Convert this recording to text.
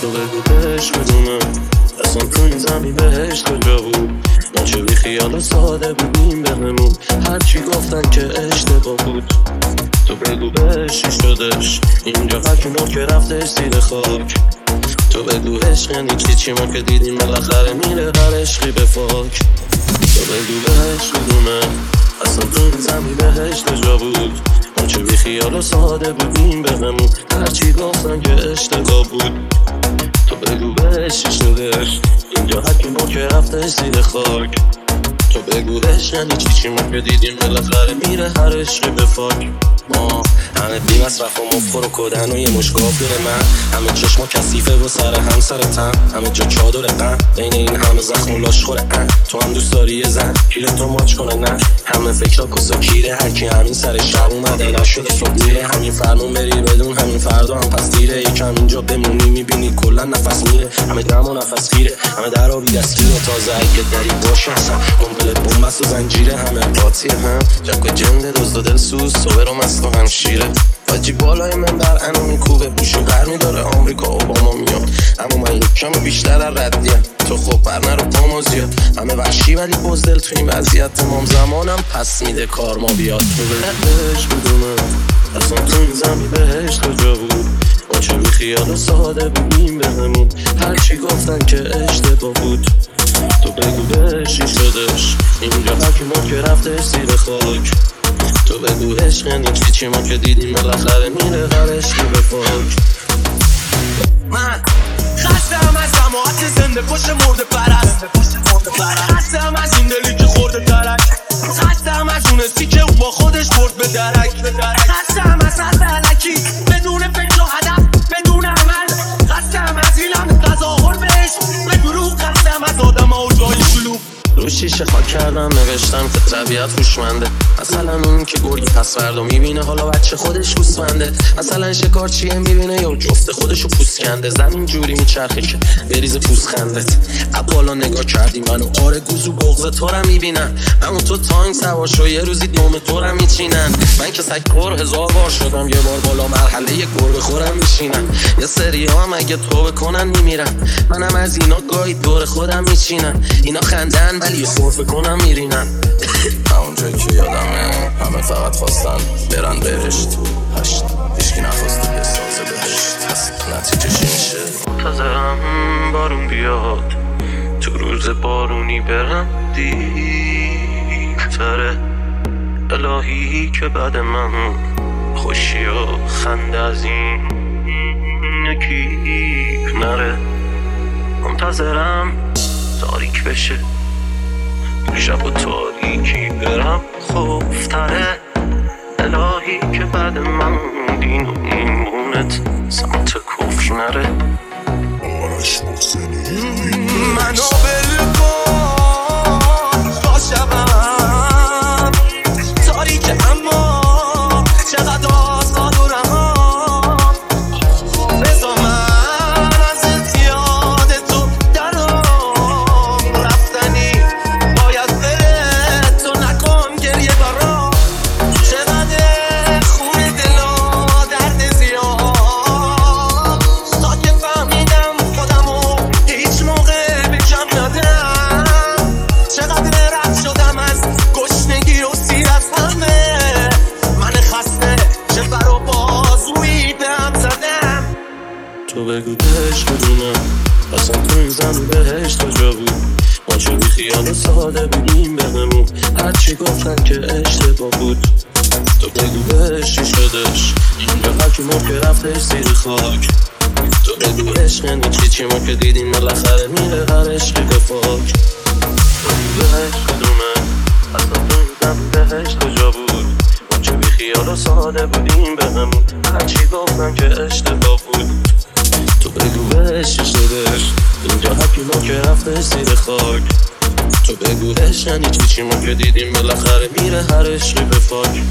تو بگو بهش بدونه. اصلا تو این زمین بهش کجا بود؟ ما بی خیال ساده بودیم بهمون هرچی گفتن که اشتباه بود. تو بگو بهش شدش اینجا هرکی مرد که رفتش زیر خاک. تو بگو عشق یعنی چی؟ چی ما که دیدیم بالاخره میره هر عشقی به فاک. تو بگو بهش بدونه. اصلا تو این زمین بهش کجا بود؟ ما چه بی خیال و ساده بودیم بهمون هرچی گفتن که اشتباه بود. تو بگو بهش شدش اینجا هرکی مرد که رفتش زیر خاک. تو بگو یعنی چی چی ما که دیدیم بالاخره میره هر عشقی به فاک. ما همه بی مصرف و مفخور و کدن و یه مشگاه داره من. همه چشما کثیفه و سر هم سر تن. همه جا چادر غم. بین این همه زخم و لاش خوره تو هم دوست داری یه زن؟ کیل تو ماچ کنه نه. همه فکرها کسا کیره هرکی همین سر شب اومده. نشده صبح میره همین فرمون بری بدون همین فردا هم پس دیره. یکم اینجا بمونی می‌بینی کلا نفس میره. همه دم و نفس گیره. همه در آبی دستگیره. تازه اگه دری باشه اصلا قنبله بومبست و زنجیره. همه قاطیه هم. جک و جنده دزد و دل سوز. صبر و مست و همشیره. حاجی بالای من کم بیشتر از ردیم تو خب بر نرو پامو زیاد. همه وحشی ولی بزدل تو این وضعیت. تمام زمانم پس میده کار ما بیاد. تو بهش بدونه. اصلا تو این زمین بهش کجا بود؟ با چه خیال ساده بودیم بهمون هرچی گفتن که اشتباه بود. تو بگو بهش شدش. اینجا هرکی مرد که رفتش زیر خاک. تو بگو عشق یعنی چی؟ ما که دیدیم بالاخره میره هر عشقی به فاک. من از جماعت زنده پشت مرده پرست خستم از این دلی که خورده درک. خستم از اون که او با خودش برد به درک. شیشه خاک کردم نوشتم که طبیعت خوشمنده مثلا اون که گرگی پس فردا می‌بینه حالا بچه خودش گوسفنده. مثلا شکارچیه می‌بینه؟ یا جفت خودشو پوست کنده زمین جوری میچرخه که بریز پوست خندت. بالا نگاه کردی منو. آره گوزو بغز تو رو می‌بینن. اما تو تانگ سوار شو یه روزی دوم تو رو میچینن. من که سگ کور هزار بار شدم یه بار بالا مرحله یک گربه خورم میشینن یه سری ها هم اگه تو بکنن میمیرن. منم از اینا گاهی دور خودم میچینن. اینا خندن ولی کنم میرینن همونجایی که یادمه همه فقط خواستن برن بهشت. هشت. هیچکی نخواسته بسازه بهشت. پس نتیجه چی میشه؟ منتظرم بارون بیاد. تو روز بارونی برم دیرتره. الهی که بعد من خوشی و خنده از این یکی نره. منتظرم تاریک بشه. شب و تاریکی برم. خوفتره الهی که بعد من دین و ایمونت سمت کفر نره. و ساده بودیم بهمون هرچی گفتن که اشتباه بود. تو بگو بهش شدش. اینجا هرکی مرد که رفتش زیر خاک. تو بگو عشق یعنی چی؟ چی ما که دیدیم بالاخره میره هر عشقی به فاک. تو بهش بدونم اصلا زمین بهش کجا بود؟ ما چه بی خیال و ساده بودیم بهمون هرچی گفتن که اشتباه بود. تو بگو بهش چی شدش. اینجا هرکی ما که رفته زیر خاک. تو بگو. یعنی چی چی ما که دیدیم؟ بالاخره میره هر عشقی به فاک.